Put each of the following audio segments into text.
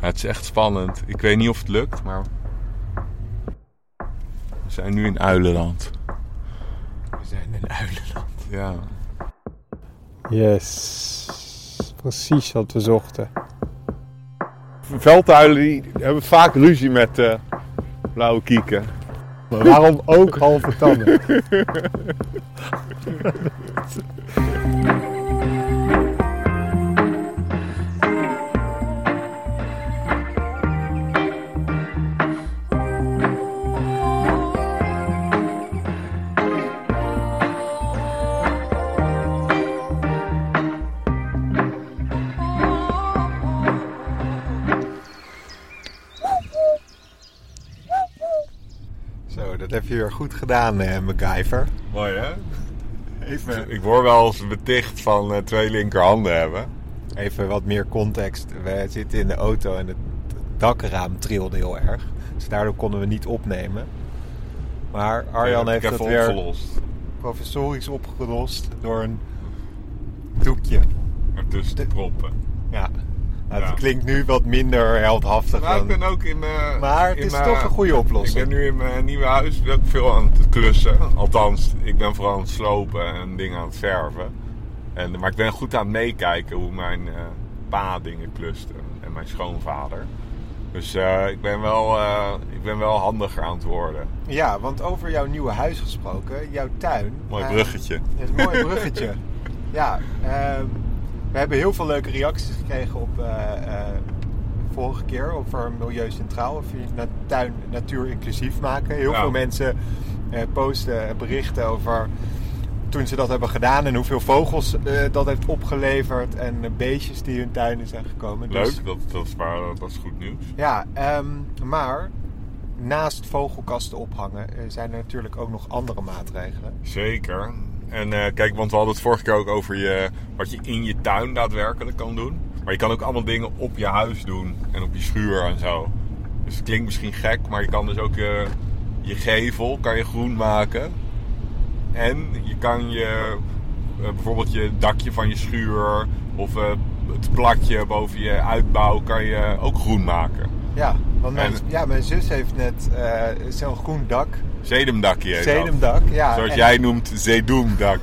het is echt spannend. Ik weet niet of het lukt, maar... We zijn nu in Uilenland. We zijn in Uilenland. Ja. Yes. Precies wat we zochten. Veldhuilen die hebben vaak ruzie met uh, blauwe kieken. Maar waarom ook halve tanden? goed gedaan, eh, MacGyver. Mooi hè? Even, Ik word wel eens beticht van eh, twee linkerhanden hebben. even wat meer context. We zitten in de auto en het dakraam trilde heel erg. Dus daardoor konden we niet opnemen. Maar Arjan heeft dat even weer opgelost. professorisch opgelost door een doekje. Ertussen te proppen. Ja. Nou, Ja. Het klinkt nu wat minder heldhaftig Maar ik ben ook in mijn... Maar het is mijn- toch een goede Ik oplossing. ben nu in mijn nieuwe huis ben ik veel aan het klussen. Althans, ik ben vooral aan het slopen en dingen aan het verven. En, maar ik ben goed aan het meekijken hoe mijn eh, pa dingen kluste. En mijn schoonvader. Dus eh, ik, ben wel, eh, ik ben wel handiger aan het worden. Ja, want over jouw nieuwe huis gesproken, jouw tuin. Mooi bruggetje. Is een mooi bruggetje. ja, ehm, we hebben heel veel leuke reacties gekregen op eh, eh, vorige keer over Milieu Centraal. Of je na- tuin natuur inclusief maken. Heel Ja. veel mensen eh, posten berichten over toen ze dat hebben gedaan en hoeveel vogels dat heeft opgeleverd en beestjes die hun tuinen zijn gekomen. Dus- Leuk, dat, dat, is, waar, dat is goed nieuws. ja, ehm, maar naast vogelkasten ophangen zijn er natuurlijk ook nog andere maatregelen. Zeker. En eh, kijk, want we hadden het vorige keer ook over je, wat je in je tuin daadwerkelijk kan doen. Maar je kan ook allemaal dingen op je huis doen en op je schuur en zo. Dus het klinkt misschien gek, maar je kan dus ook je, je gevel kan je groen maken. En je kan je, eh, bijvoorbeeld je dakje van je schuur of eh, het platje boven je uitbouw kan je ook groen maken. Ja, want mijn, En- ja, mijn zus heeft net eh, zo'n groen dak. Zedemdakje heet dat. Sedumdak, ja. Zoals En- jij noemt zedoemdak.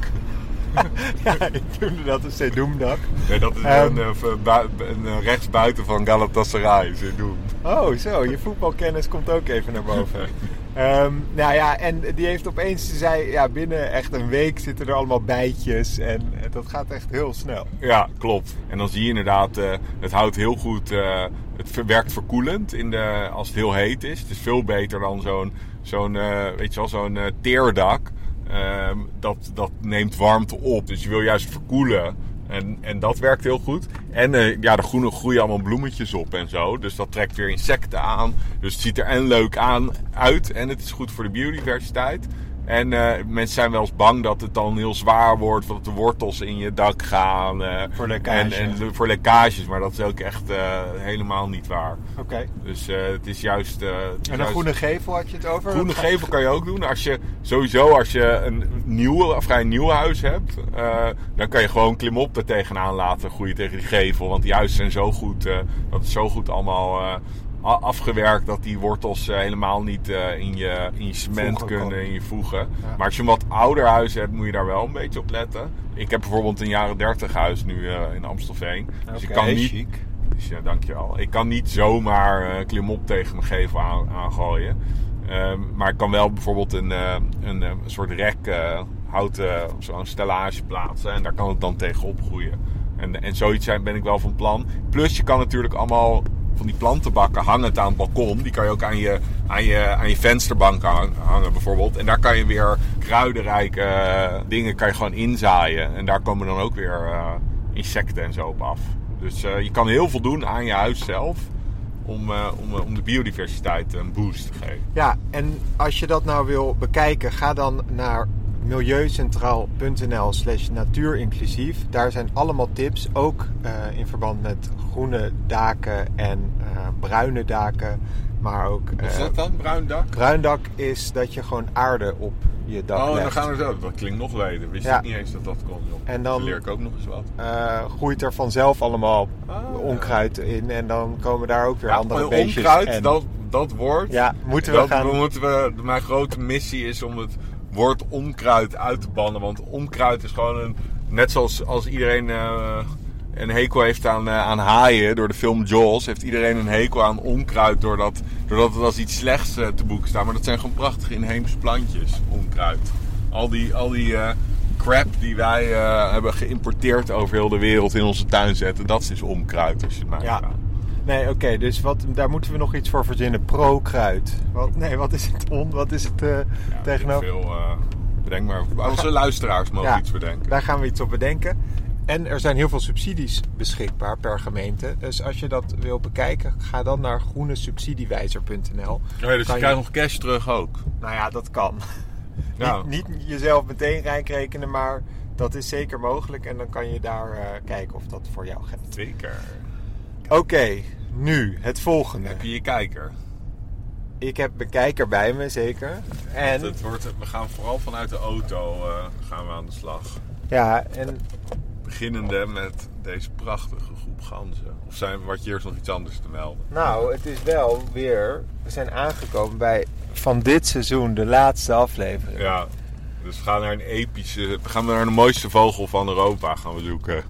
ja, ik noemde dat een sedumdak. Nee, dat is Ehm. een, eh, een eh, rechtsbuiten van Galatasaray. Ze doen. Oh, zo, je voetbalkennis komt ook even naar boven. Ehm, nou ja, en die heeft opeens, ze zei, ja, binnen echt een week zitten er allemaal bijtjes. En dat gaat echt heel snel. Ja, klopt. En dan zie je inderdaad, eh, het houdt heel goed, eh, het werkt verkoelend in de, als het heel heet is. Het is veel beter dan zo'n, zo'n eh, weet je wel, zo'n teerdak. Ehm, dat, dat neemt warmte op. Dus je wil juist verkoelen. En, en dat werkt heel goed. En eh, ja, de groene groeien allemaal bloemetjes op en zo. Dus dat trekt weer insecten aan. Dus het ziet er en leuk aan uit. En het is goed voor de biodiversiteit. En eh, mensen zijn wel eens bang dat het dan heel zwaar wordt. Dat de wortels in je dak gaan. eh, Voor lekkage. En, en voor lekkages. Maar dat is ook echt eh, helemaal niet waar. Oké. Dus het is juist... het En een juist- groene gevel had je het over? Groene gevel kan je ook doen. Als je sowieso als je een nieuw, of vrij nieuw huis hebt, dan kan je gewoon klimop er tegenaan laten groeien tegen die gevel. Want die huizen zijn zo goed, dat is zo goed allemaal afgewerkt dat die wortels eh, helemaal niet eh, in, je, in je cement Voegen kunnen, in je voegen. Ja. Maar als je een wat ouder huis hebt, moet je daar wel een beetje op letten. Ik heb bijvoorbeeld een jaren 30 huis nu eh, in Amstelveen. Dus ik kan niet, chic. dus ja, dankjewel. Ik kan niet zomaar klimop tegen mijn gevel aan, aangooien. Ehm, maar ik kan wel bijvoorbeeld een, een, een soort rek eh, houten zo'n stellage plaatsen. En daar kan het dan tegen opgroeien. En, en zoiets zijn, ben ik wel van plan. Plus je kan natuurlijk allemaal van die plantenbakken hangend aan het balkon. Die kan je ook aan je, aan je, aan je vensterbank hang- hangen bijvoorbeeld. En daar kan je weer kruidenrijke eh, dingen kan je gewoon inzaaien. En daar komen dan ook weer eh, insecten en zo op af. Dus eh, je kan heel veel doen aan je huis zelf. Om, om, om de biodiversiteit een boost te geven. Ja, en als je dat nou wil bekijken, ga dan naar milieucentraal.nl slash natuurinclusief. Daar zijn allemaal tips, ook eh, in verband met groene daken en eh, bruine daken. Maar ook... Wat is eh, dat dan, bruin dak? Bruin dak is dat je gewoon aarde op je dak Oh, dan gaan we zo. Dat klinkt nog leden. Wist Ja. ik niet eens dat dat kon, joh. En dan- Dan leer ik ook nog eens wat. Groeit er vanzelf allemaal Ah, onkruid in. En dan komen daar ook weer Ja, andere beestjes. onkruid, en, dat, dat woord. ja, moeten we dat, gaan... moeten we, mijn grote missie is om het woord onkruid uit te bannen. Want onkruid is gewoon een. Net zoals als iedereen eh, een hekel heeft aan, eh, aan haaien door de film Jaws, heeft iedereen een hekel aan onkruid doordat, doordat het als iets slechts eh, te boek staat. Maar dat zijn gewoon prachtige inheemse plantjes, onkruid. Al die, al die crap die wij hebben geïmporteerd over heel de wereld in onze tuin zetten, dat is dus onkruid als je het mij Ja. vraagt. Nee, oké, dus wat, daar moeten we nog iets voor verzinnen. Pro-kruid. Wat, nee, wat is het on? Wat is het eh, Ja, tegenover? Veel, eh, bedenk maar. Onze luisteraars mogen Ja. iets bedenken. Daar gaan we iets op bedenken. En er zijn heel veel subsidies beschikbaar per gemeente. Dus als je dat wil bekijken, ga dan naar groenesubsidiewijzer.nl. Ja, dus Kan je krijgt nog cash terug ook. Nou ja, dat kan. Niet, niet jezelf meteen rijk rekenen, maar dat is zeker mogelijk. En dan kan je daar eh, kijken of dat voor jou geldt. Zeker. Oké, nu het volgende. Heb je je kijker? Ik heb mijn kijker bij me, zeker. En Het wordt, we gaan vooral vanuit de auto eh, gaan we aan de slag. ja, en Beginnende met deze prachtige groep ganzen. Of zijn wat je eerst nog iets anders te melden? nou, het is wel weer. We zijn aangekomen bij van dit seizoen de laatste aflevering. Ja. Dus we gaan naar een epische... We gaan naar de mooiste vogel van Europa gaan we zoeken.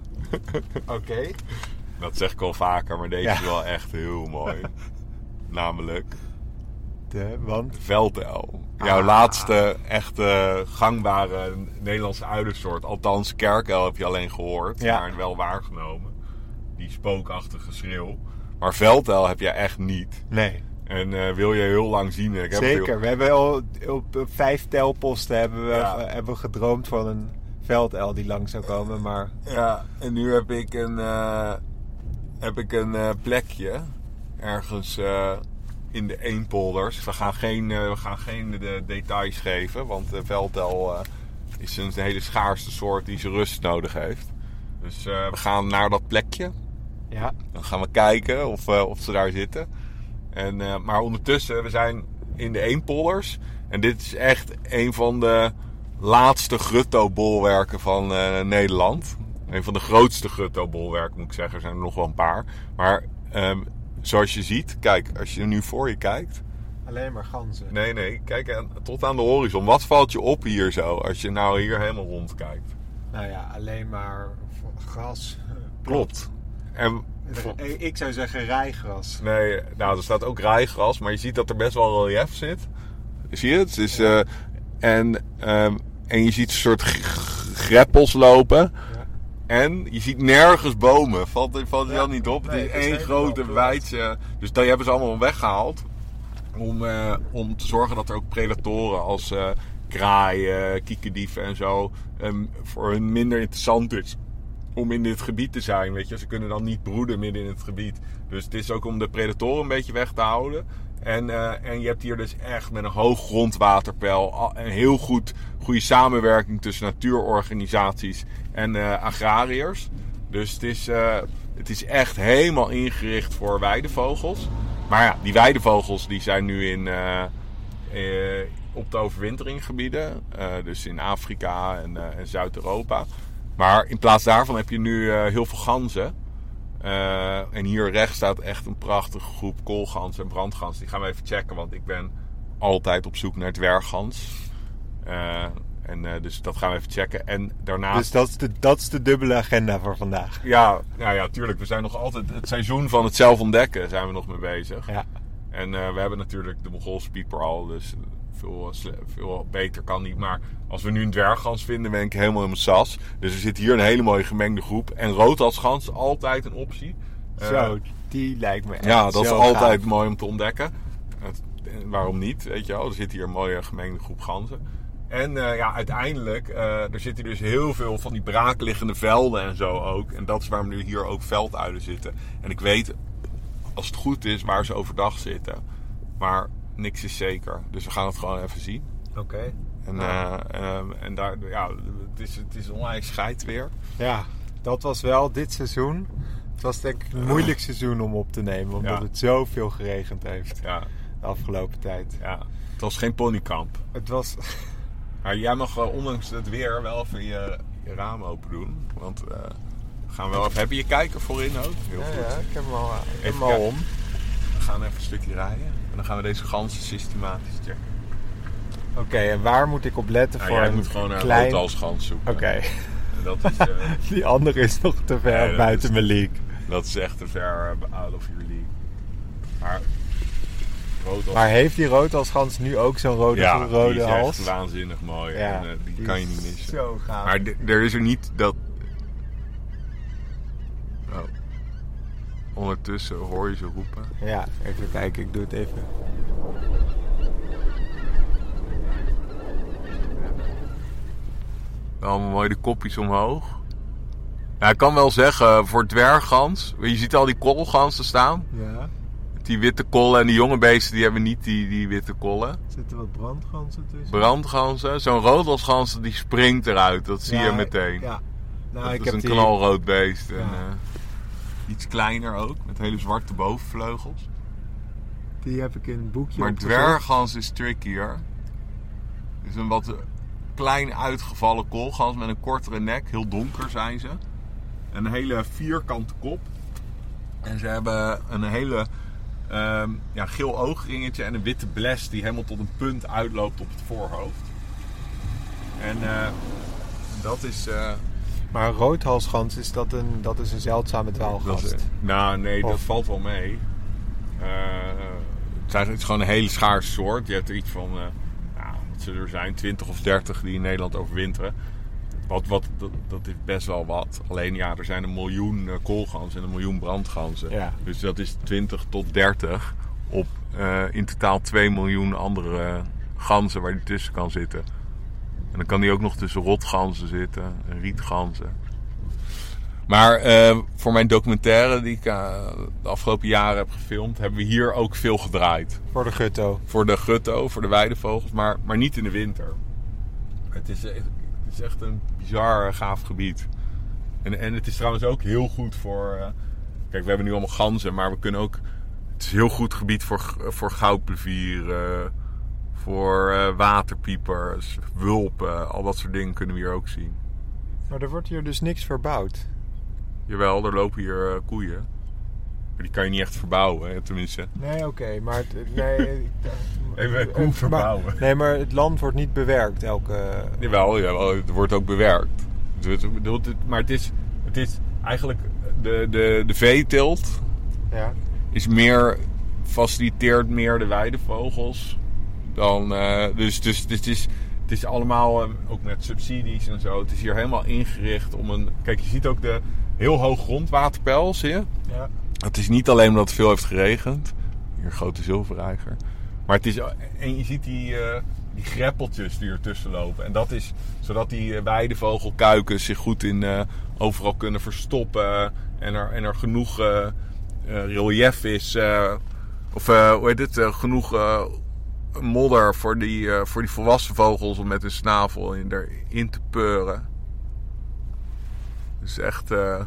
Oké. Dat zeg ik al vaker, maar deze Ja. is wel echt heel mooi. Namelijk De, want. Jouw Ah. laatste echte gangbare Nederlandse uilensoort. Althans, kerkuil heb je alleen gehoord, Ja. maar wel waargenomen. Die spookachtige schreeuw. Maar velduil heb je echt niet. nee. En eh, wil je heel lang zien. Ik heb Zeker. heel- We hebben al op, op vijf telposten hebben we, Ja. hebben we gedroomd van een velduil die lang zou komen. Maar Ja, en nu heb ik een, eh, heb ik een eh, plekje. Ergens eh, in de Eenpolders. We gaan geen, eh, we gaan geen de details geven. Want de velduil eh, is een hele schaarste soort die zijn rust nodig heeft. Dus we gaan naar dat plekje. ja, Dan gaan we kijken of, of ze daar zitten. En, maar ondertussen, we zijn in de Eenpolders. En dit is echt een van de laatste grutto-bolwerken van Nederland. Een van de grootste grutto-bolwerken moet ik zeggen. Er zijn er nog wel een paar. Maar ehm, zoals je ziet, kijk, als je nu voor je kijkt. alleen maar ganzen. Nee, nee, kijk aan- tot aan de horizon. Wat valt je op hier zo, als je nou hier helemaal rondkijkt? Nou ja, alleen maar gras. Klopt. En Eh, Ik zou zeggen rijgras. Nee, nou, er staat ook rijgras, maar je ziet dat er best wel relief zit. Zie je het? het is, eh, en, ehm, en je ziet een soort greppels lopen. En je ziet nergens bomen. Valt, valt Ja. dat niet op? Nee, het is één grote wijdse. Dus dat hebben ze allemaal weggehaald. Om, eh, om te zorgen dat er ook predatoren als eh, kraaien, kiekendieven en zo. ehm, voor hun minder interessant is om in dit gebied te zijn. Weet je, ze kunnen dan niet broeden midden in het gebied. Dus het is ook om de predatoren een beetje weg te houden. En, eh, en je hebt hier dus echt met een hoog grondwaterpeil een heel goed, goede samenwerking tussen natuurorganisaties en eh, agrariërs. Dus het is, eh, het is echt helemaal ingericht voor weidevogels. Maar ja, die weidevogels die zijn nu in, op de overwinteringgebieden. dus in Afrika en, en Zuid-Europa. Maar in plaats daarvan heb je nu heel veel ganzen. Eh, en hier rechts staat echt een prachtige groep koolganzen en brandganzen. Die gaan we even checken, want ik ben altijd op zoek naar dwerggans. Eh, en eh, dus dat gaan we even checken. En daarnaast... Dus dat is, de, dat is de dubbele agenda voor vandaag. Ja, nou ja, tuurlijk. We zijn nog altijd... Het seizoen van het zelf ontdekken zijn we nog mee bezig. Ja. En we hebben natuurlijk de Mongoolse pieper al, dus veel, sle- veel beter kan niet. Maar als we nu een dwerggans vinden, ben ik helemaal in mijn sas. Dus er zit hier een hele mooie gemengde groep. En roodhalsgans, altijd een optie. Eh, Zo, die lijkt me echt ja, dat is altijd gaaf. mooi om te ontdekken. Het- en waarom niet, weet je wel. Er zit hier een mooie gemengde groep ganzen. En eh, ja, uiteindelijk, eh, er zitten dus heel veel van die braakliggende velden en zo ook. En dat is waarom nu hier ook velduilen zitten. En ik weet, als het goed is, waar ze overdag zitten. Maar niks is zeker. Dus we gaan het gewoon even zien. Oké. En, Ja. eh, ehm, en daar, ja, het is, het is onwijs scheid weer. Ja, dat was wel dit seizoen. Het was denk ik een moeilijk seizoen om op te nemen. Omdat Ja. het zoveel geregend heeft Ja, de afgelopen tijd. ja. Het was geen ponykamp. Het was... Maar jij mag ondanks het weer wel even je, je raam open doen. Want eh, we gaan wel even... Heb je je kijker voorin ook? Heel Ja, goed. ja, ik heb hem al, ik heb Even hem al kijken. om. We gaan even een stukje rijden. En dan gaan we deze ganzen systematisch checken. Oké, en waar moet ik op letten Nou, voor jij een moet gewoon naar een klein... roodhalsgans zoeken. Oké, En Dat is, eh, die andere is nog te ver Nee, buiten is- mijn league. dat is echt te ver out of your league. Maar roodhals... Maar heeft die roodhalsgans nu ook zo'n rode, ja, rode die is hals? echt waanzinnig mooi. Ja, en, eh, die, die kan je niet missen. Zo gaaf. Maar er is er niet dat... Oh. Ondertussen hoor je ze roepen. Ja, even kijken, ik doe het even. Allemaal mooi de kopjes omhoog. Ja, ik kan wel zeggen, voor dwerggans... Je ziet al die koolgansen staan. Ja, Die witte kollen en die jonge beesten die hebben niet die, die witte kollen. zitten wat brandgansen tussen? Brandganzen. Zo'n roodhalsgans die springt eruit. Dat zie Ja, je meteen. Ja. Nou, dat ik is heb een die... knalrood beest. En, Ja. Iets kleiner ook. Met hele zwarte bovenvleugels. Die heb ik in een boekje Maar dwerggans is trickier. Het is een wat klein uitgevallen koolgans met een kortere nek. Heel donker zijn ze. Een hele vierkante kop. En ze hebben een hele ehm, ja, geel oogringetje en een witte bles die helemaal tot een punt uitloopt op het voorhoofd. En eh, dat is... eh, Maar een roodhalsgans, is dat een, dat is een zeldzame dwaalgast? nou, nee, dat valt wel mee. Eh, het, is gewoon een hele schaarse soort. Je hebt er iets van, eh nou, wat zullen er zijn, 20 of 30 die in Nederland overwinteren. Wat, wat, dat, dat is best wel wat. Alleen ja, er zijn een miljoen eh, koolganzen en een miljoen brandganzen. Ja. Dus dat is 20 tot 30 op in totaal 2 miljoen andere ganzen waar die tussen kan zitten. En dan kan die ook nog tussen rotganzen zitten en rietganzen. Maar eh, voor mijn documentaire die ik eh, de afgelopen jaren heb gefilmd, hebben we hier ook veel gedraaid. Voor de gutto. Voor de gutto, voor de weidevogels, maar, maar niet in de winter. Het is, echt- het is echt een bizar gaaf gebied. En, en het is trouwens ook heel goed voor... eh, kijk, we hebben nu allemaal ganzen, maar we kunnen ook... Het is een heel goed gebied voor, voor goudplevier, eh, voor eh, waterpiepers, wulpen. Al dat soort dingen kunnen we hier ook zien. Maar er wordt hier dus niks verbouwd. Jawel, er lopen hier eh, koeien. Maar die kan je niet echt verbouwen, hè? tenminste. Nee, oké, maar... Het, nee, Even een eh, koe maar- verbouwen. Nee, maar het land wordt niet bewerkt elke... Jawel, jawel, het wordt ook bewerkt. Het- Maar het is, het is eigenlijk de, de, de veeteelt Ja. is meer, faciliteert meer de weidevogels dan. eh, dus dus het, is, het is allemaal, eh, ook met subsidies en zo. Het is hier helemaal ingericht om een. Kijk, je ziet ook de heel hoog grondwaterpeil, zie je? Ja. Het is niet alleen omdat het veel heeft geregend. Hier een grote zilverreiger. Maar het is... En je ziet die, eh, die greppeltjes die ertussen lopen. En dat is zodat die eh, weidevogelkuikens zich goed in eh, overal kunnen verstoppen. En er, en er genoeg eh, eh, relief is. eh, of eh, hoe heet het? eh, genoeg eh, modder voor die, eh, voor die volwassen vogels om met hun snavel in, erin te peuren. Dus echt... eh,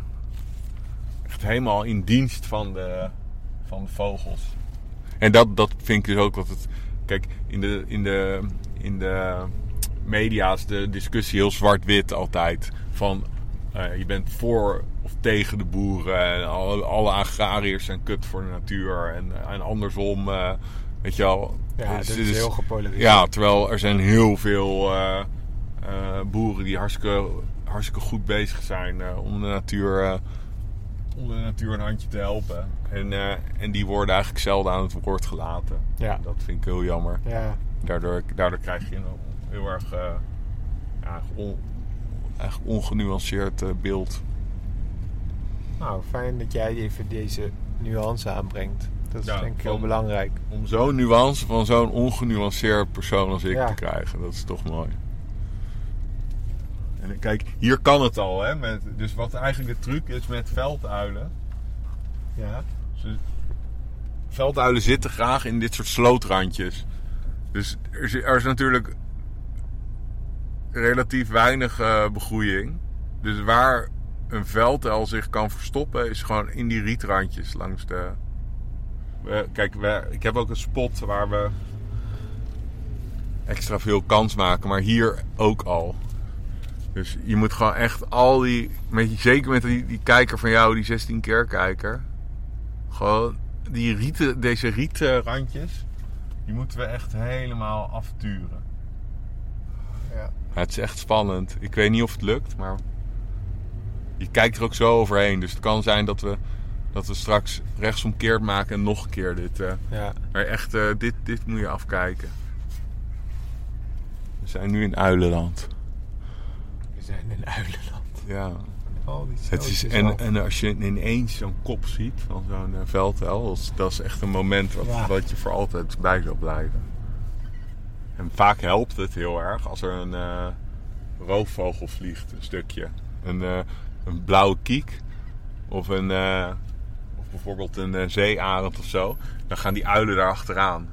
echt helemaal in dienst van de, van de vogels. En dat, dat vind ik dus ook dat het. Kijk, in de, in de, in de media is de discussie heel zwart-wit altijd. Van eh, je bent voor of tegen de boeren. En alle, agrariërs zijn kut voor de natuur. En, en andersom, weet je wel. Ja, Dus- dit is heel gepolariseerd. ja, terwijl er zijn heel veel eh, eh, boeren die hartstikke, hartstikke goed bezig zijn eh, om, de natuur, om de natuur een handje te helpen. En, en die worden eigenlijk zelden aan het woord gelaten. Ja. Dat vind ik heel jammer. Ja. Daardoor, daardoor krijg je een heel erg ja, on, eigenlijk ongenuanceerd beeld. Nou, fijn dat jij even deze nuance aanbrengt. Dat is Ja, denk ik heel belangrijk. Om zo'n nuance van zo'n ongenuanceerd persoon als ik Ja. te krijgen, dat is toch mooi. En kijk, hier kan het al, hè. Met, dus wat eigenlijk de truc is met velduilen. Ja. Ze, velduilen zitten graag in dit soort slootrandjes. Dus er is, er is natuurlijk relatief weinig eh, begroeiing. Dus waar een velduil zich kan verstoppen, is gewoon in die rietrandjes langs de. Kijk, we, ik heb ook een spot waar we. extra veel kans maken. Maar hier ook al. Dus je moet gewoon echt al die, met, zeker met die, die kijker van jou, die 16 keer kijker. Gewoon die rieten, deze rietrandjes, die moeten we echt helemaal afturen. Ja. het is echt spannend. Ik weet niet of het lukt, maar je kijkt er ook zo overheen. Dus het kan zijn dat we, dat we straks rechtsomkeerd maken en nog een keer dit. eh, Ja. maar echt, eh, dit, dit moet je afkijken. We zijn nu in Uilenland. We zijn in Uilenland. Ja. Al die Het is, en, af. en als je ineens zo'n kop ziet van zo'n uh, veldhel, dat is, dat is echt een moment wat, Ja. wat je voor altijd bij zal blijven. En vaak helpt het heel erg als er een eh, roofvogel vliegt, een stukje. Een, een blauwe kiek of, een, of bijvoorbeeld een eh, zeearend of zo. Dan gaan die uilen daar achteraan.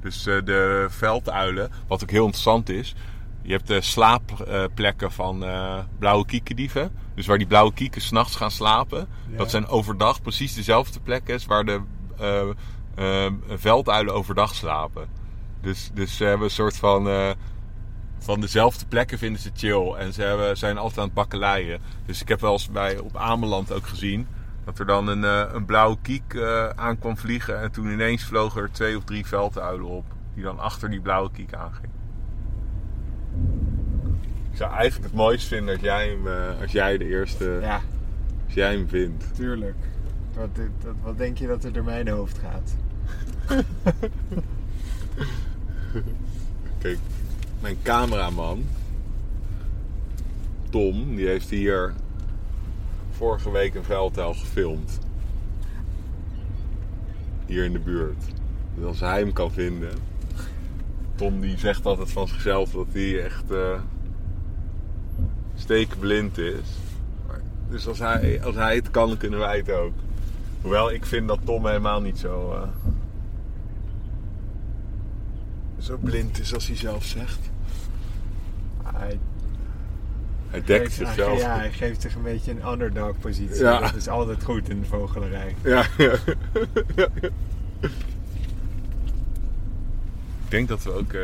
Dus eh, de velduilen, wat ook heel interessant is, je hebt de slaapplekken van eh, blauwe kiekendieven. Dus waar die blauwe kieken s'nachts gaan slapen. Ja. Dat zijn overdag precies dezelfde plekken als waar de eh, velduilen overdag slapen. Dus, dus ze hebben een soort van... van dezelfde plekken vinden ze chill. En ze hebben, zijn altijd aan het bakkeleien. Dus ik heb wel eens bij, op Ameland ook gezien... dat er dan een, eh, een blauwe kiek eh, aan kwam vliegen. En toen ineens vlogen er twee of drie velduilen op. Die dan achter die blauwe kiek aangingen. Ik zou eigenlijk het mooist vinden als jij, hem, eh, als jij de eerste... Ja, Als jij hem vindt. tuurlijk. Wat, wat, wat denk je dat er door mijn hoofd gaat? Kijk, mijn cameraman, Tom, die heeft hier vorige week een veldtuil gefilmd. Hier in de buurt. Dus als hij hem kan vinden. Tom die zegt altijd van zichzelf dat hij echt eh steekblind is. Dus als hij, als hij het kan, kunnen wij het ook. Hoewel ik vind dat Tom helemaal niet zo, eh, zo blind is als hij zelf zegt. Hij Hij dekt geeft- zichzelf. Ja, hij geeft zich een beetje een underdog positie. Ja. Dat is altijd goed in de vogelerij. Ja, ja. Ik denk dat we ook eh,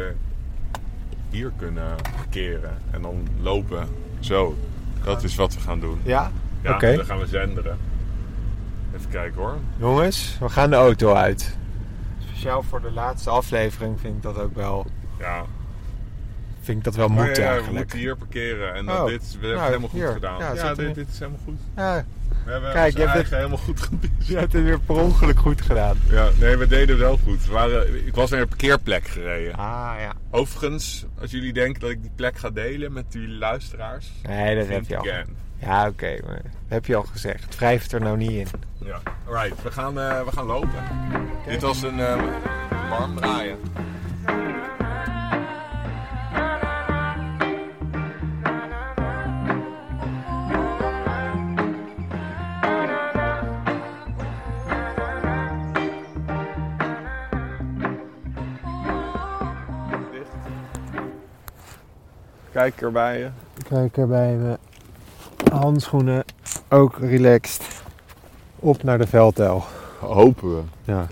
hier kunnen parkeren en dan lopen. Zo, dat is wat we gaan doen. Ja? Ja, Oké. dan gaan we zenderen. Even kijken hoor. Jongens, we gaan de auto uit. Speciaal voor de laatste aflevering vind ik dat ook wel, Ja, vind ik dat wel Maar moeten ja, we moeten hier parkeren en dan Oh. dit, we hebben Nou, het helemaal goed hier. gedaan. Ja, dit, dit is helemaal goed. Ja, We hebben Kijk, je hebt eigen helemaal goed gedaan. je hebt het weer per ongeluk goed gedaan. Ja, nee, we deden wel goed. We waren, ik was naar een parkeerplek gereden. Ah ja. Overigens, als jullie denken dat ik die plek ga delen met jullie luisteraars, Nee, dat heb je al. again. Ja, oké, dat heb je al gezegd. Wrijf het er nou niet in. Ja, alright, we gaan, eh, we gaan lopen. Dit was een eh, warm draaien. Kijk erbij je. Kijk erbij me. Handschoenen, ook relaxed. Op naar de veldtel. Hopen we. Ja.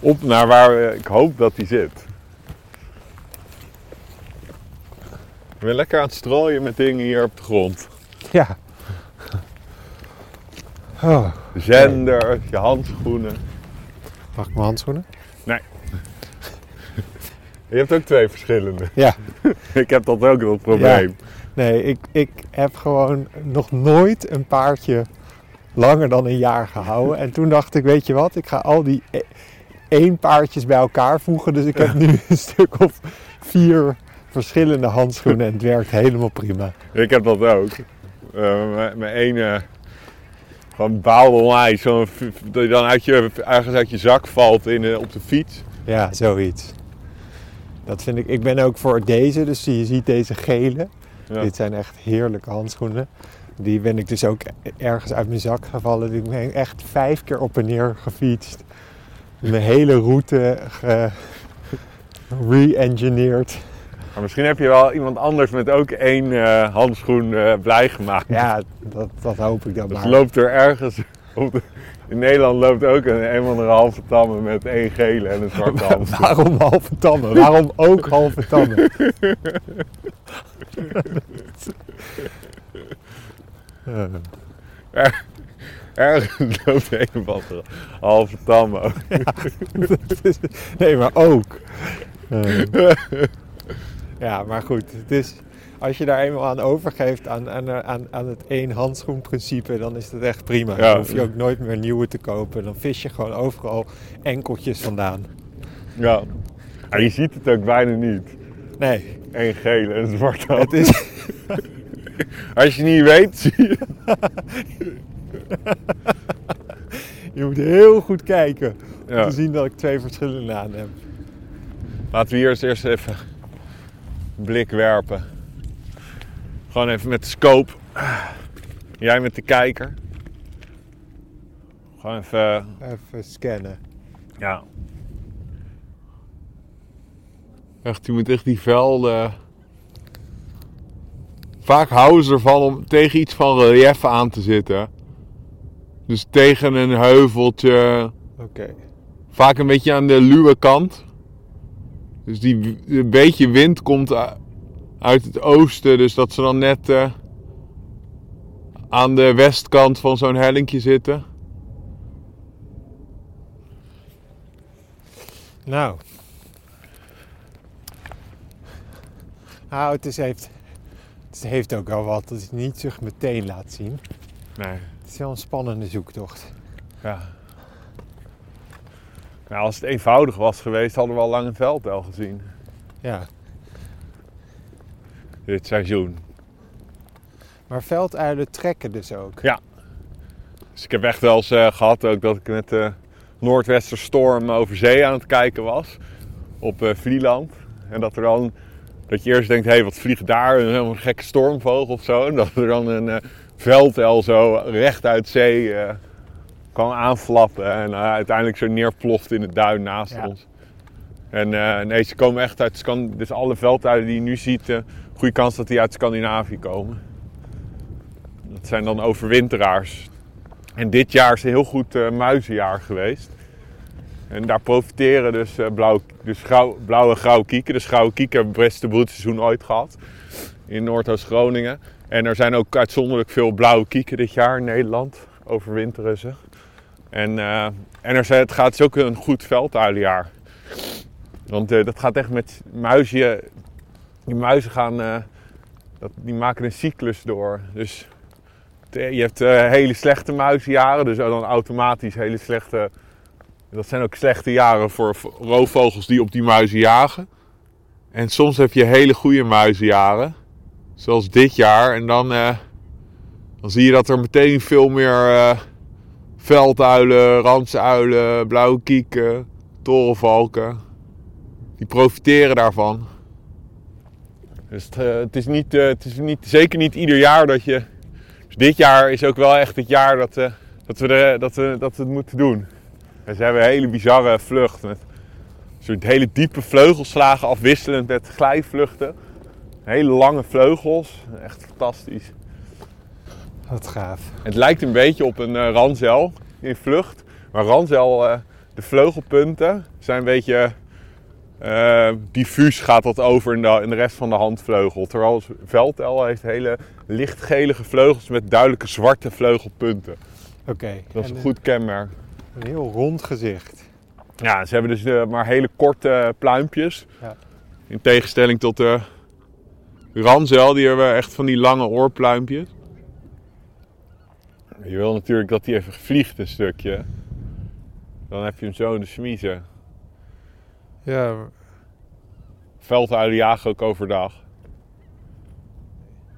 Op naar waar we, ik hoop dat hij zit. Ik ben lekker aan het strooien met dingen hier op de grond. Ja. Oh, Zender, je handschoenen. mag ik mijn handschoenen? Je hebt ook twee verschillende. Ja. ik heb dat ook dat probleem. Nee, ik, ik heb gewoon nog nooit een paardje langer dan een jaar gehouden. En toen dacht ik, weet je wat, ik ga al die e- één paardjes bij elkaar voegen. Dus ik heb nu een stuk of vier verschillende handschoenen en het werkt helemaal prima. Ik heb dat ook. Eh, mijn- ene gewoon f- f- dat je dan uit je, ergens uit je zak valt in, op de fiets. Ja, zoiets. Dat vind ik. Ik ben ook voor deze, dus je ziet deze gele. Ja. Dit zijn echt heerlijke handschoenen. Die ben ik dus ook ergens uit mijn zak gevallen. Ik ben echt vijf keer op en neer gefietst. Mijn hele route re-engineerd. Maar misschien heb je wel iemand anders met ook één eh, handschoen eh, blij gemaakt. Ja, dat, dat hoop ik dan Dus maar. loopt er ergens Op de- in Nederland loopt ook een, een van de halve tammen met één gele en een zwarte hamster. Waarom halve tanden? Waarom ook halve tanden? Eh, Er, ergens loopt een andere halve tam ook. dat is- nee, maar ook. Eh, ja, maar goed. Het is, als je daar eenmaal aan overgeeft aan, aan, aan, aan het één handschoenprincipe, dan is dat echt prima. Ja. Dan hoef je ook nooit meer nieuwe te kopen. Dan vis je gewoon overal enkeltjes vandaan. Ja. Maar je ziet het ook bijna niet. Nee, Eén gele en een zwarte het is... Als je niet weet, zie je. Je moet heel goed kijken om Ja. te zien dat ik twee verschillende aan heb. Laten we hier eens eerst even een blik werpen. Gewoon even met de scope. Jij met de kijker. Gewoon even, Even scannen. ja. Echt, je moet echt die velden... Vaak houden ze ervan om tegen iets van relief aan te zitten. Dus tegen een heuveltje. Oké. Vaak een beetje aan de luwe kant. Dus die een beetje wind komt uit het oosten. Dus dat ze dan net eh, aan de westkant van zo'n hellingje zitten. Nou. Nou, het, is, heeft, het heeft ook wel wat dat het niet zich meteen laat zien. Nee. Het is wel een spannende zoektocht. Ja. Nou, als het eenvoudig was geweest, hadden we al lang een veldel gezien. Ja. Dit seizoen. Maar velduilen trekken dus ook. Ja. Dus ik heb echt wel eens eh, gehad ook dat ik met de Noordwesterstorm over zee aan het kijken was. Op eh, Vlieland. En dat er dan, dat je eerst denkt, hé, hey, wat vliegt daar? Een helemaal gekke stormvogel of zo. En dat er dan een eh, velduil zo recht uit zee eh, kwam aanflappen. En eh, uiteindelijk zo neerploft in het duin naast Ja. ons. En eh, nee, ze komen echt uit Scan- Dus alle velduilen die je nu ziet, eh goede kans dat die uit Scandinavië komen. Dat zijn dan overwinteraars. En dit jaar is een heel goed eh, muizenjaar geweest. En daar profiteren dus, eh blauw, dus blauwe grauwe kieken. De grauwe kieken hebben het beste broedseizoen ooit gehad. In Noordoost-Groningen. En er zijn ook uitzonderlijk veel blauwe kieken dit jaar in Nederland. Overwinteren ze. En, eh, en er zijn, het gaat dus ook een goed velduilenjaar. Want dat gaat echt met muizen. Die muizen gaan, eh, die maken een cyclus door. Dus je hebt eh, hele slechte muizenjaren, dus dan automatisch hele slechte. Dat zijn ook slechte jaren voor roofvogels die op die muizen jagen. En soms heb je hele goede muizenjaren, zoals dit jaar. En dan, eh, dan zie je dat er meteen veel meer eh velduilen, ransuilen, blauwe kieken, torenvalken. Die profiteren daarvan. Dus het, eh, het, is niet, eh, het is niet, zeker niet ieder jaar dat je dus dit jaar is ook wel echt het jaar dat, eh, dat, we, er, dat, we, dat we het moeten doen. En ze hebben een hele bizarre vlucht. Met een soort hele diepe vleugelslagen afwisselend met glijvluchten. Hele lange vleugels. Echt fantastisch. Wat gaaf. Het lijkt een beetje op een ranzel in vlucht. Maar ranzel, de vleugelpunten zijn een beetje eh, diffuus gaat dat over in de, in de rest van de handvleugel. Terwijl velduil heeft hele lichtgelige vleugels met duidelijke zwarte vleugelpunten. Oké. Dat is en een goed kenmerk. Een heel rond gezicht. Ja, ze hebben dus eh, maar hele korte pluimpjes. Ja. In tegenstelling tot de ranzel, die hebben echt van die lange oorpluimpjes. Je wil natuurlijk dat die even vliegt een stukje. Dan heb je hem zo in de smiezen. Ja, Velduilen jagen ook overdag.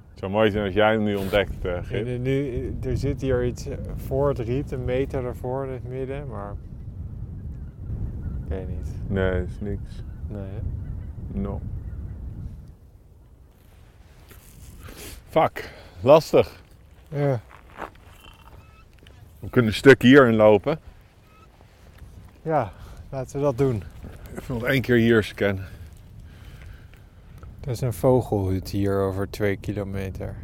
Het zou mooi zijn als jij hem nu ontdekt, en nu, er zit hier iets voor het riet, een meter ervoor in het midden, maar... Ik weet niet. Nee, is niks. Nee, hè? No. Fuck, lastig. Ja. We kunnen een stuk hierin lopen. Ja, laten we dat doen. Even nog één keer hier scannen. Er is een vogelhut hier over twee kilometer.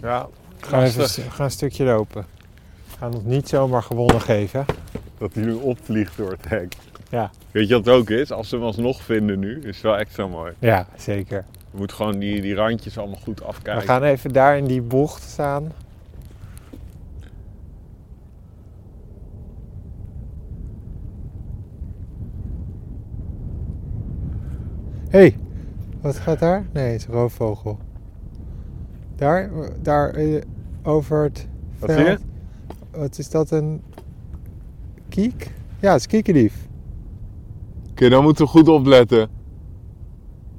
Ja, We gaan, even, gaan een stukje lopen. We gaan ons niet zomaar gewonnen geven. dat hij nu opvliegt door het hek. Ja. Weet je wat het ook is? Als ze hem alsnog vinden nu, is het wel extra mooi. Ja, zeker. Je moet gewoon die, die randjes allemaal goed afkijken. We gaan even daar in die bocht staan. Hé, hey, wat gaat daar? Nee, het is een roofvogel. Daar, daar eh, over het Wat zie je? Wat is dat, een kiek? Ja, het is kiekendief. Oké, dan moeten we goed opletten.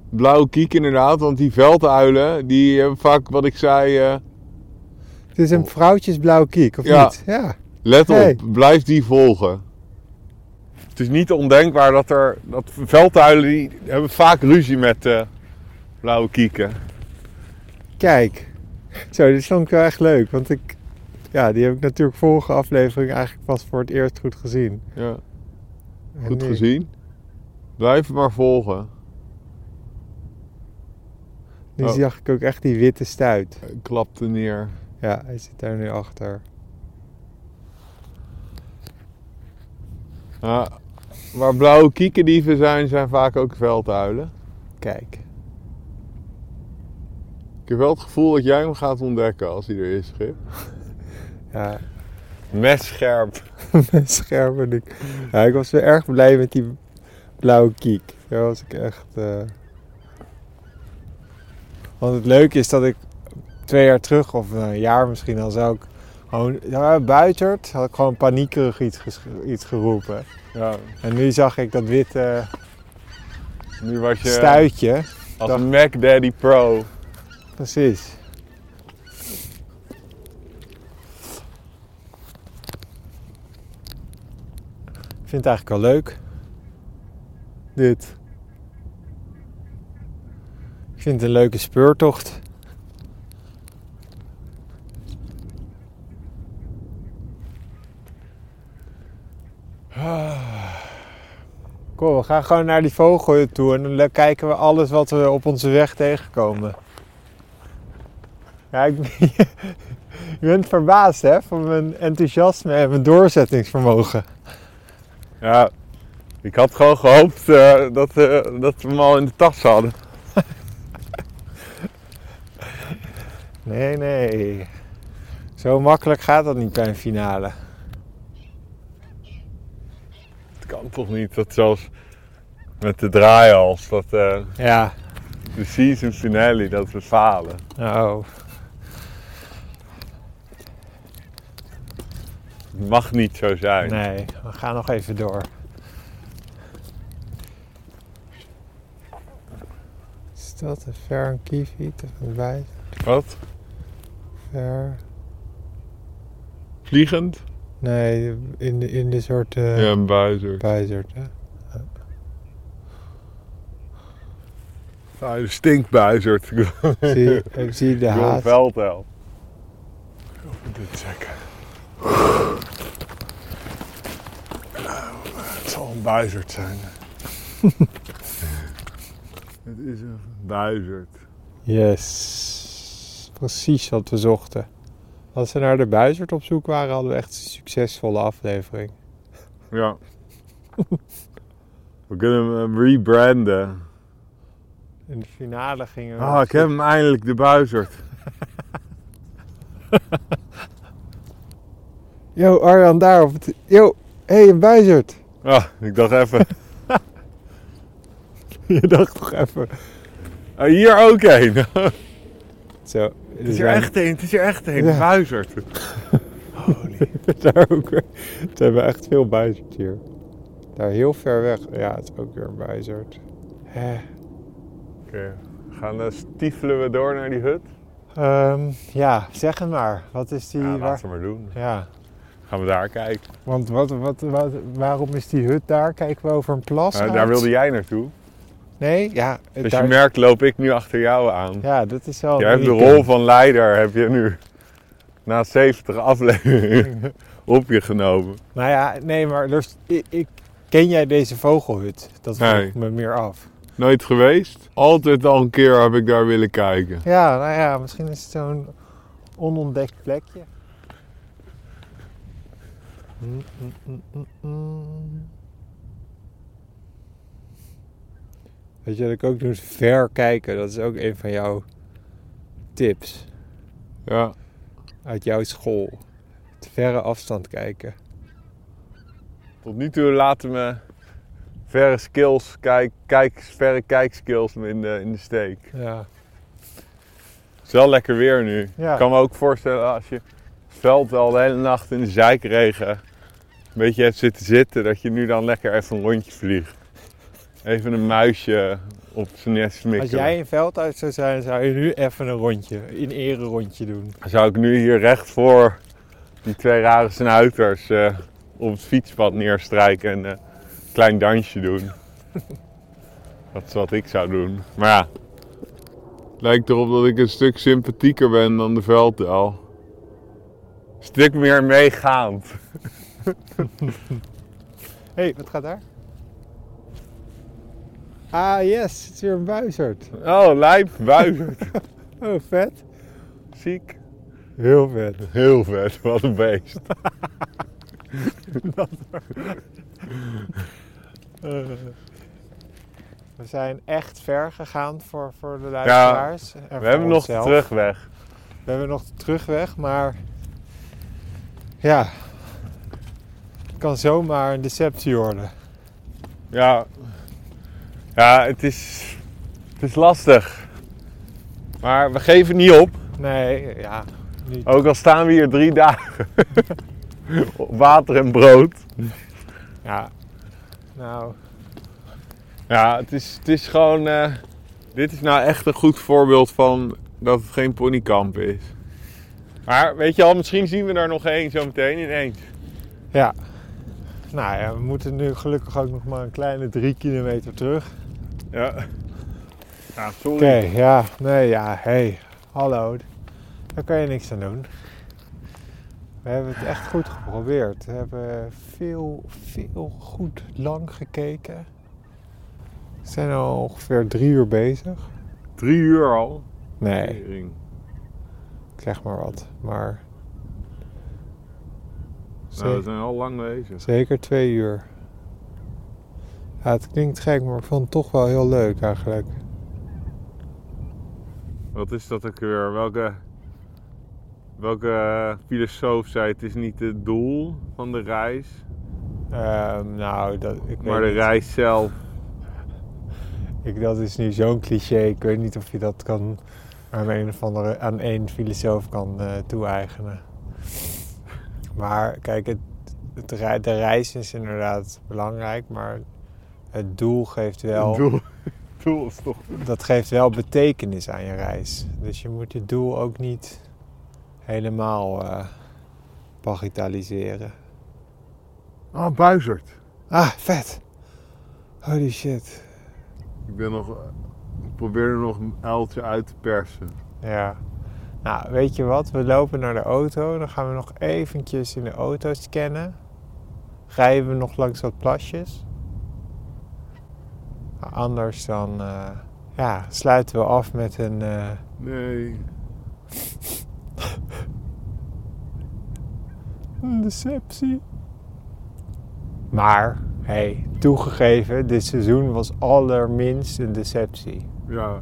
Blauwe kiek inderdaad, want die velduilen, die hebben vaak wat ik zei... eh, Het is een vrouwtjesblauwe kiek, of Ja. niet? Ja. let Hey. op, blijf die volgen. Het is niet ondenkbaar dat er... Dat velduilen die hebben vaak ruzie met eh, blauwe kieken. Kijk. Zo, dit vond ik wel echt leuk. Want ik... Ja, die heb ik natuurlijk vorige aflevering eigenlijk pas voor het eerst goed gezien. Ja, En goed gezien. Blijf maar volgen. Nu Oh. zag ik ook echt die witte stuit. Hij klapte neer. Ja, hij zit daar nu achter. Ja, waar blauwe kiekendieven zijn, zijn vaak ook velduilen. Kijk. Ik heb wel het gevoel dat jij hem gaat ontdekken als hij er is, Schip. Ja, Messcherp. met scherm en ik... Ja, ik was weer erg blij met die blauwe kiek. Daar was ik echt... eh, Want het leuke is dat ik twee jaar terug, of een jaar misschien al, zou ik gewoon... Ja, buitert, had ik gewoon paniekerig iets, iets geroepen. Ja, En nu zag ik dat witte nu was je stuitje. als dacht- een Mac Daddy Pro. Precies. Ik vind het eigenlijk wel leuk. Dit. Ik vind het een leuke speurtocht. Kom, we gaan gewoon naar die vogel toe en dan kijken we alles wat we op onze weg tegenkomen. Ja, ik, je bent verbaasd hè, van mijn enthousiasme en mijn doorzettingsvermogen. Ja, ik had gewoon gehoopt eh, dat, eh, dat we hem al in de tas hadden. Nee, nee. Zo makkelijk gaat dat niet bij een finale. Het kan toch niet dat zelfs met de draaihals, dat eh, Ja, de season finale, dat we falen. oh. Het mag niet zo zijn. Nee, we gaan nog even door. Is dat een ver een kieviet of een bij? Wat? Ver? Vliegend? Nee, in de, in de soort eh Ja, een buizer. buizerd, hè? Ja, de stinkbuizerd. Zie, ik zie de haat. Veldhel. Even dit checken. Nou, het zal een buizerd zijn. het is een buizerd. Yes. Precies wat we zochten. Als we naar de buizerd op zoek waren, hadden we echt een succesvolle aflevering. Ja. We kunnen hem rebranden. In de finale gingen we... Ah, ik heb hem eindelijk, de buizerd. Yo, Arjan, daar op het... Yo, hé, hey, een buizerd. Ah, ik dacht even. Je dacht toch even... Ah, hier ook een. Het is er echt een, het is er echt een. Ja. Buizerd. daar ook weer. Ze hebben echt veel buizerd hier. Daar heel ver weg. Ja, het is ook weer een buizerd. Oké, gaan dan stiefelen we door naar die hut? Ehm, ja, zeg het maar. Wat is die... Ja, waar... laten we maar doen. Ja, Gaan we daar kijken. want wat, wat, wat, waarom is die hut daar? Kijken we over een plas Eh, daar wilde jij naartoe. Nee, ja. Dus daar- je merkt, loop ik nu achter jou aan. Ja, dat is wel... Jij hebt de rol van leider, heb je nu na 70 afleveringen op je genomen. Nou ja, nee, maar ik, ik- ken jij deze vogelhut? Dat vroeg Nee. ik me meer af. Nooit geweest? Altijd al een keer heb ik daar willen kijken. Ja, nou ja, misschien is het zo'n onontdekt plekje. Mm, mm, mm, mm, mm. Weet je wat ik ook doe? Is ver kijken. Dat is ook een van jouw tips Ja. uit jouw school. Het verre afstand kijken. Tot nu toe laten me verre skills, kijk, kijk, verre kijkskills me in de, in de steek. Ja. Het is wel lekker weer nu. Ja. Ik kan me ook voorstellen als je veld al de hele nacht in de zeikregen een beetje hebt zitten zitten, dat je nu dan lekker even een rondje vliegt. Even een muisje op zijn nest smikken. Als jij een veldhuis zou zijn, zou je nu even een rondje, in ere rondje doen. Dan zou ik nu hier recht voor die twee rare snuiters eh, op het fietspad neerstrijken en eh, een klein dansje doen. dat is wat ik zou doen. Maar ja, het lijkt erop dat ik een stuk sympathieker ben dan de veldel. Een stuk meer meegaand. Hé, hey, wat gaat daar? Ah, yes, het is weer een buizerd. Oh, lijp, buizerd. Oh, vet. Ziek. Heel vet. Heel vet, wat een beest. We zijn echt ver gegaan voor, voor de luisteraars. en voor We hebben nog de terugweg. We hebben nog de terugweg, maar ja, het kan zomaar een deceptie worden. Ja, ja het, is, het is lastig. Maar we geven niet op. Nee, ja, niet. Ook al staan we hier drie dagen. Op water en brood. Ja, nou, Ja, het is, het is gewoon. eh, dit is nou echt een goed voorbeeld van dat het geen ponykamp is. Maar weet je al, misschien zien we er nog één zo meteen ineens. ja. Nou ja, we moeten nu gelukkig ook nog maar een kleine drie kilometer terug. Ja. Ja, sorry. Oké, ja, nee, ja, hey, hallo. Daar kan je niks aan doen. We hebben het echt goed geprobeerd. We hebben veel, veel goed lang gekeken. We zijn al ongeveer drie uur bezig. Drie uur al. Nee, ik zeg maar wat. Maar Nou, we zijn al lang bezig. zeker twee uur. Ja, het klinkt gek, maar ik vond het toch wel heel leuk eigenlijk. Wat is dat ook weer? Welke, welke filosoof zei het is niet het doel van de reis, Ehm, nou, dat, ik maar de niet. reis zelf. Ik, dat is nu zo'n cliché. Ik weet niet of je dat kan aan een of andere aan één filosoof kan eh, toe-eigenen. Maar kijk, het, de reis is inderdaad belangrijk, maar het doel geeft wel, Het doel, is toch. dat geeft wel betekenis aan je reis. Dus je moet je doel ook niet helemaal eh bagatelliseren. Ah, buizerd. Ah, vet! Holy shit. Ik ben nog. Ik probeer er nog een uiltje uit te persen. Ja. Nou, weet je wat? We lopen naar de auto. Dan gaan we nog eventjes in de auto scannen. Rijden we nog langs wat plasjes. Anders dan eh, ja, sluiten we af met een... eh, Nee. een deceptie. Maar, hey, toegegeven, dit seizoen was allerminst een deceptie. Ja.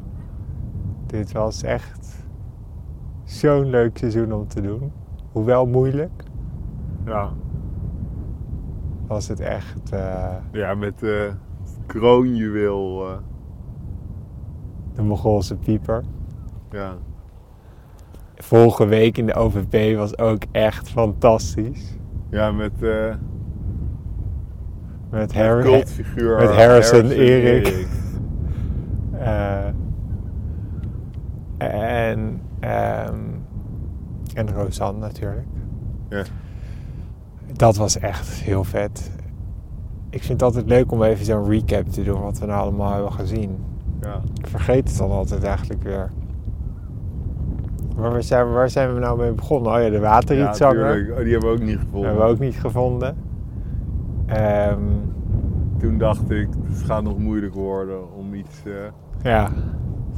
Dit was echt zo'n leuk seizoen om te doen. Hoewel moeilijk, Ja. was het echt... eh, Ja, met eh kroonjuweel. eh, De Mongoolse pieper. ja. Vorige week in de OVP was ook echt fantastisch. Ja, met. eh Met, Harry, cultfiguur. met Harrison, Erik. eh, en, ehm, en Rosanne natuurlijk. Ja. Dat was echt heel vet. Ik vind het altijd leuk om even zo'n recap te doen wat we nou allemaal hebben gezien. Ja. Ik vergeet het dan altijd eigenlijk weer. Maar waar zijn, waar zijn we nou mee begonnen? Oh ja, de Ja, waterrietzanger. tuurlijk. Oh, die hebben we ook niet gevonden. hebben we ook niet gevonden. Ehm, Toen dacht ik, het gaat nog moeilijk worden om iets. eh, ja,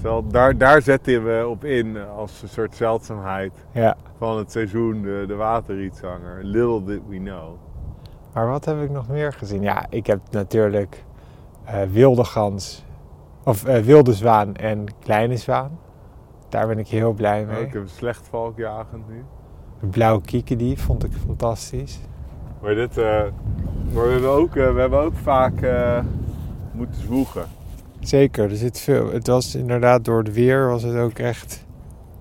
Zeld, daar, daar zetten we op in als een soort zeldzaamheid Ja. van het seizoen, de, de waterrietzanger. Little did we know. Maar wat heb ik nog meer gezien? Ja, ik heb natuurlijk eh, wilde gans, of eh, wilde zwaan en kleine zwaan. Daar ben ik heel blij mee. Ik heb een slecht valkjagend nu. De blauwe kiekendief vond ik fantastisch. Maar, dit, eh, maar we, hebben ook, eh, we hebben ook vaak moeten zwoegen. Zeker, er zit veel. Het was inderdaad door het weer was het ook echt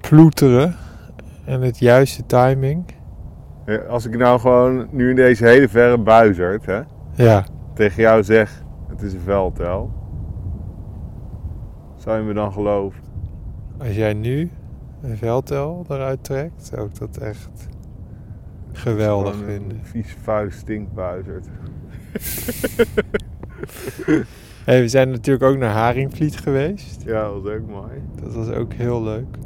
ploeteren. En het juiste timing. Ja, Als ik nou gewoon nu in deze hele verre buizerd hè, Ja, tegen jou zeg, het is een veldtel. Zou je me dan geloven? als jij nu een veldtel eruit trekt, zou ik dat echt geweldig vinden. vieze vuile stinkbuizerd. Hey, we zijn natuurlijk ook naar Haringvliet geweest. Ja, dat was ook mooi. Dat was ook heel leuk.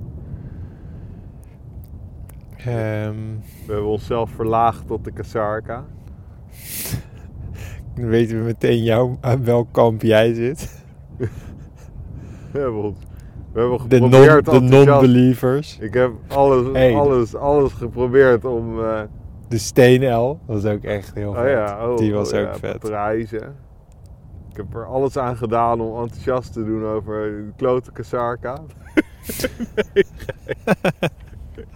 Ehm, We hebben onszelf verlaagd tot de Kasarka. dan weten we meteen jou, aan welk kamp jij zit. We hebben, ons, we hebben De non- geprobeerd de non-believers. Ik heb alles, Hey. alles, alles geprobeerd om... eh, De steenel, dat was ook echt heel oh vet. ja, oh, Die was oh ook ja, vet. reizen. Ik heb er alles aan gedaan om enthousiast te doen over de klote Kasarka.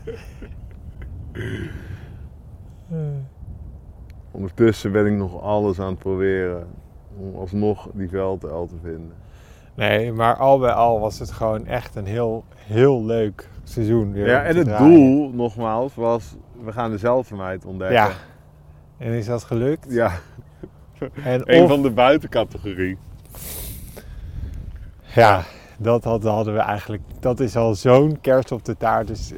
Ondertussen ben ik nog alles aan het proberen om alsnog die veldel te vinden. Nee, maar al bij al was het gewoon echt een heel, heel leuk seizoen. Weer Ja, en het draaien. doel, nogmaals, was we gaan de zeldzaamheid ontdekken. Ja. En is dat gelukt? Ja, En een of- van de buitencategorie. Ja, dat had- hadden we eigenlijk. Dat is al zo'n kerst op de taart. Dus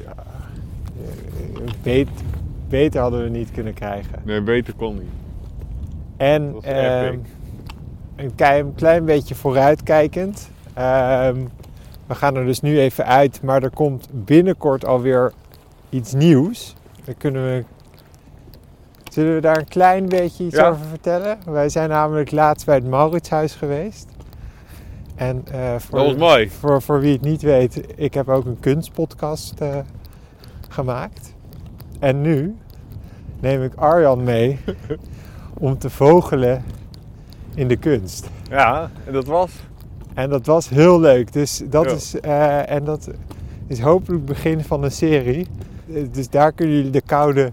ja, eh, bet- beter hadden we niet kunnen krijgen. Nee, beter kon niet. En ehm, een klein, klein beetje vooruitkijkend. Ehm, we gaan er dus nu even uit, maar er komt binnenkort alweer iets nieuws. Daar kunnen we. Zullen we daar een klein beetje iets Ja. over vertellen? Wij zijn namelijk laatst bij het Mauritshuis geweest. En eh, voor, Dat was mooi. Voor, voor wie het niet weet, ik heb ook een kunstpodcast eh, gemaakt. En nu neem ik Arjan mee om te vogelen in de kunst. Ja, en dat was. En dat was heel leuk. Dus dat Ja. is, eh, en dat is hopelijk het begin van een serie. Eh, Dus daar kunnen jullie de koude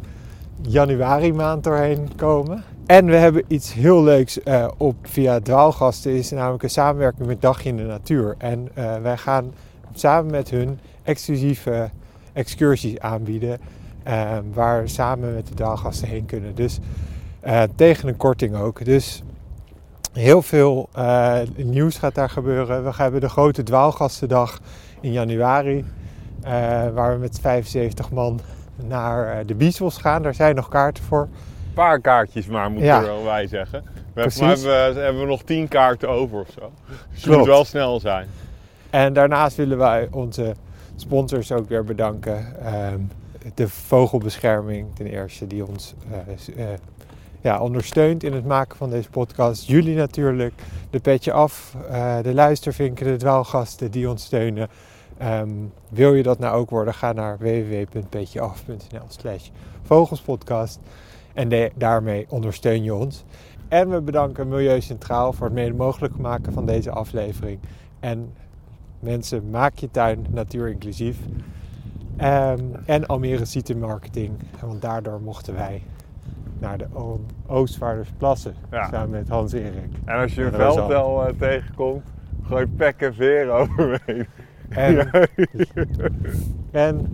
januari maand doorheen komen. En we hebben iets heel leuks eh, op via Dwaalgasten. is namelijk een samenwerking met Dagje in de Natuur. En wij gaan samen met hun exclusieve excursies aanbieden. eh, waar we samen met de Dwaalgasten heen kunnen. Dus eh, tegen een korting ook. Dus Heel veel eh, nieuws gaat daar gebeuren. We hebben de grote dwaalgastendag in januari. eh, waar we met 75 man naar de Biesbos gaan. Daar zijn nog kaarten voor. Een paar kaartjes maar, moeten Ja. we wel wij zeggen. We Precies. hebben, maar hebben, hebben we nog tien kaarten over of zo. Dus het moet wel snel zijn. En daarnaast willen wij onze sponsors ook weer bedanken. Ehm, de Vogelbescherming ten eerste, die ons eh, eh, ja, ondersteunt in het maken van deze podcast. Jullie natuurlijk, de Petje Af, eh, de Luistervinken, de Dwaalgasten die ons steunen. Ehm, wil je dat nou ook worden? Ga naar www.petjeaf.nl slash vogelspodcast. En daarmee ondersteun je ons. En we bedanken Milieu Centraal voor het mede mogelijk maken van deze aflevering. En mensen, maak je tuin natuurinclusief. Ehm, en Almere City Marketing. Want daardoor mochten wij naar de O- Oostvaardersplassen. Ja. Samen met Hans Erik. En als je een veldtel eh, tegenkomt, gooi pek en veer overheen. En, en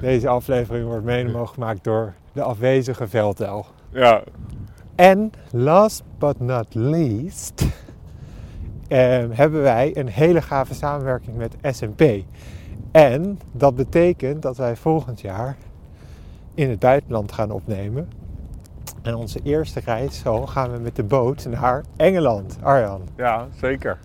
deze aflevering wordt mede mogelijk gemaakt door de afwezige veldel. Ja, En last but not least hebben wij een hele gave samenwerking met SMP. En dat betekent dat wij volgend jaar in het buitenland gaan opnemen. En onze eerste reis zo gaan we met de boot naar Engeland, Arjan. ja, zeker.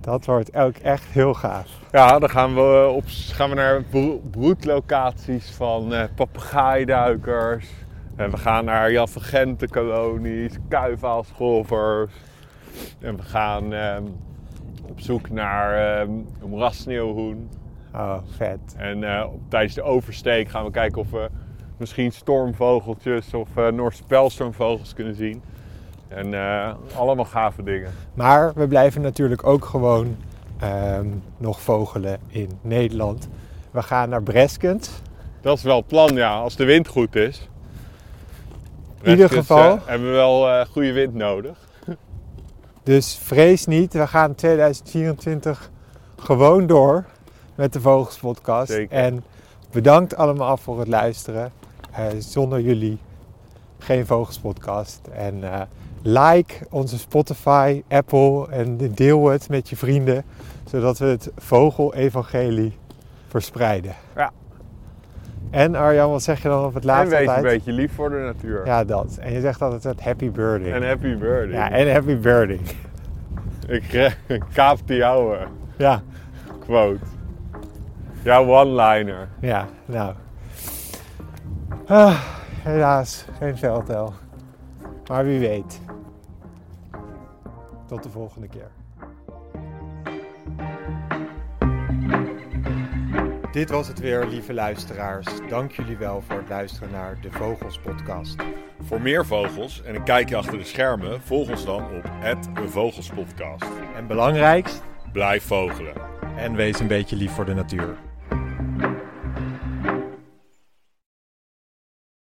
Dat wordt ook echt heel gaaf. Ja, dan gaan we, op, gaan we naar bro- broedlocaties van eh papegaaiduikers. En we gaan naar Jan van Genten kolonies, kuifaalscholvers. En we gaan ehm, op zoek naar ehm, een moerassneeuwhoen. Oh, vet. En eh, tijdens de oversteek gaan we kijken of we misschien stormvogeltjes of uh, Noorse pijlstormvogels kunnen zien. En eh, allemaal gave dingen. Maar we blijven natuurlijk ook gewoon ehm, nog vogelen in Nederland. We gaan naar Breskens. Dat is wel het plan, ja, als de wind goed is. In ieder geval. hebben we wel goede wind nodig. Dus vrees niet, we gaan 2024 gewoon door met de Vogelspodcast. Zeker. En bedankt allemaal voor het luisteren. Uh, zonder jullie geen Vogelspodcast. En uh, like onze Spotify, Apple en deel het met je vrienden. Zodat we het vogelevangelie verspreiden. Ja. En Arjan, wat zeg je dan op het laatste En wees een beetje lief voor de natuur. Ja, dat. En je zegt altijd het happy birding. En happy birding. Ja, en happy birding. Ik kaapte jouw eh, Ja. quote. Jouw one-liner. Ja, nou. Ah, helaas, geen veldtel. Maar wie weet. Tot de volgende keer. Dit was het weer, lieve luisteraars. Dank jullie wel voor het luisteren naar de Vogels Podcast. Voor meer vogels en een kijkje achter de schermen, volg ons dan op Vogelspodcast. En belangrijkst, Blijf vogelen. en wees een beetje lief voor de natuur.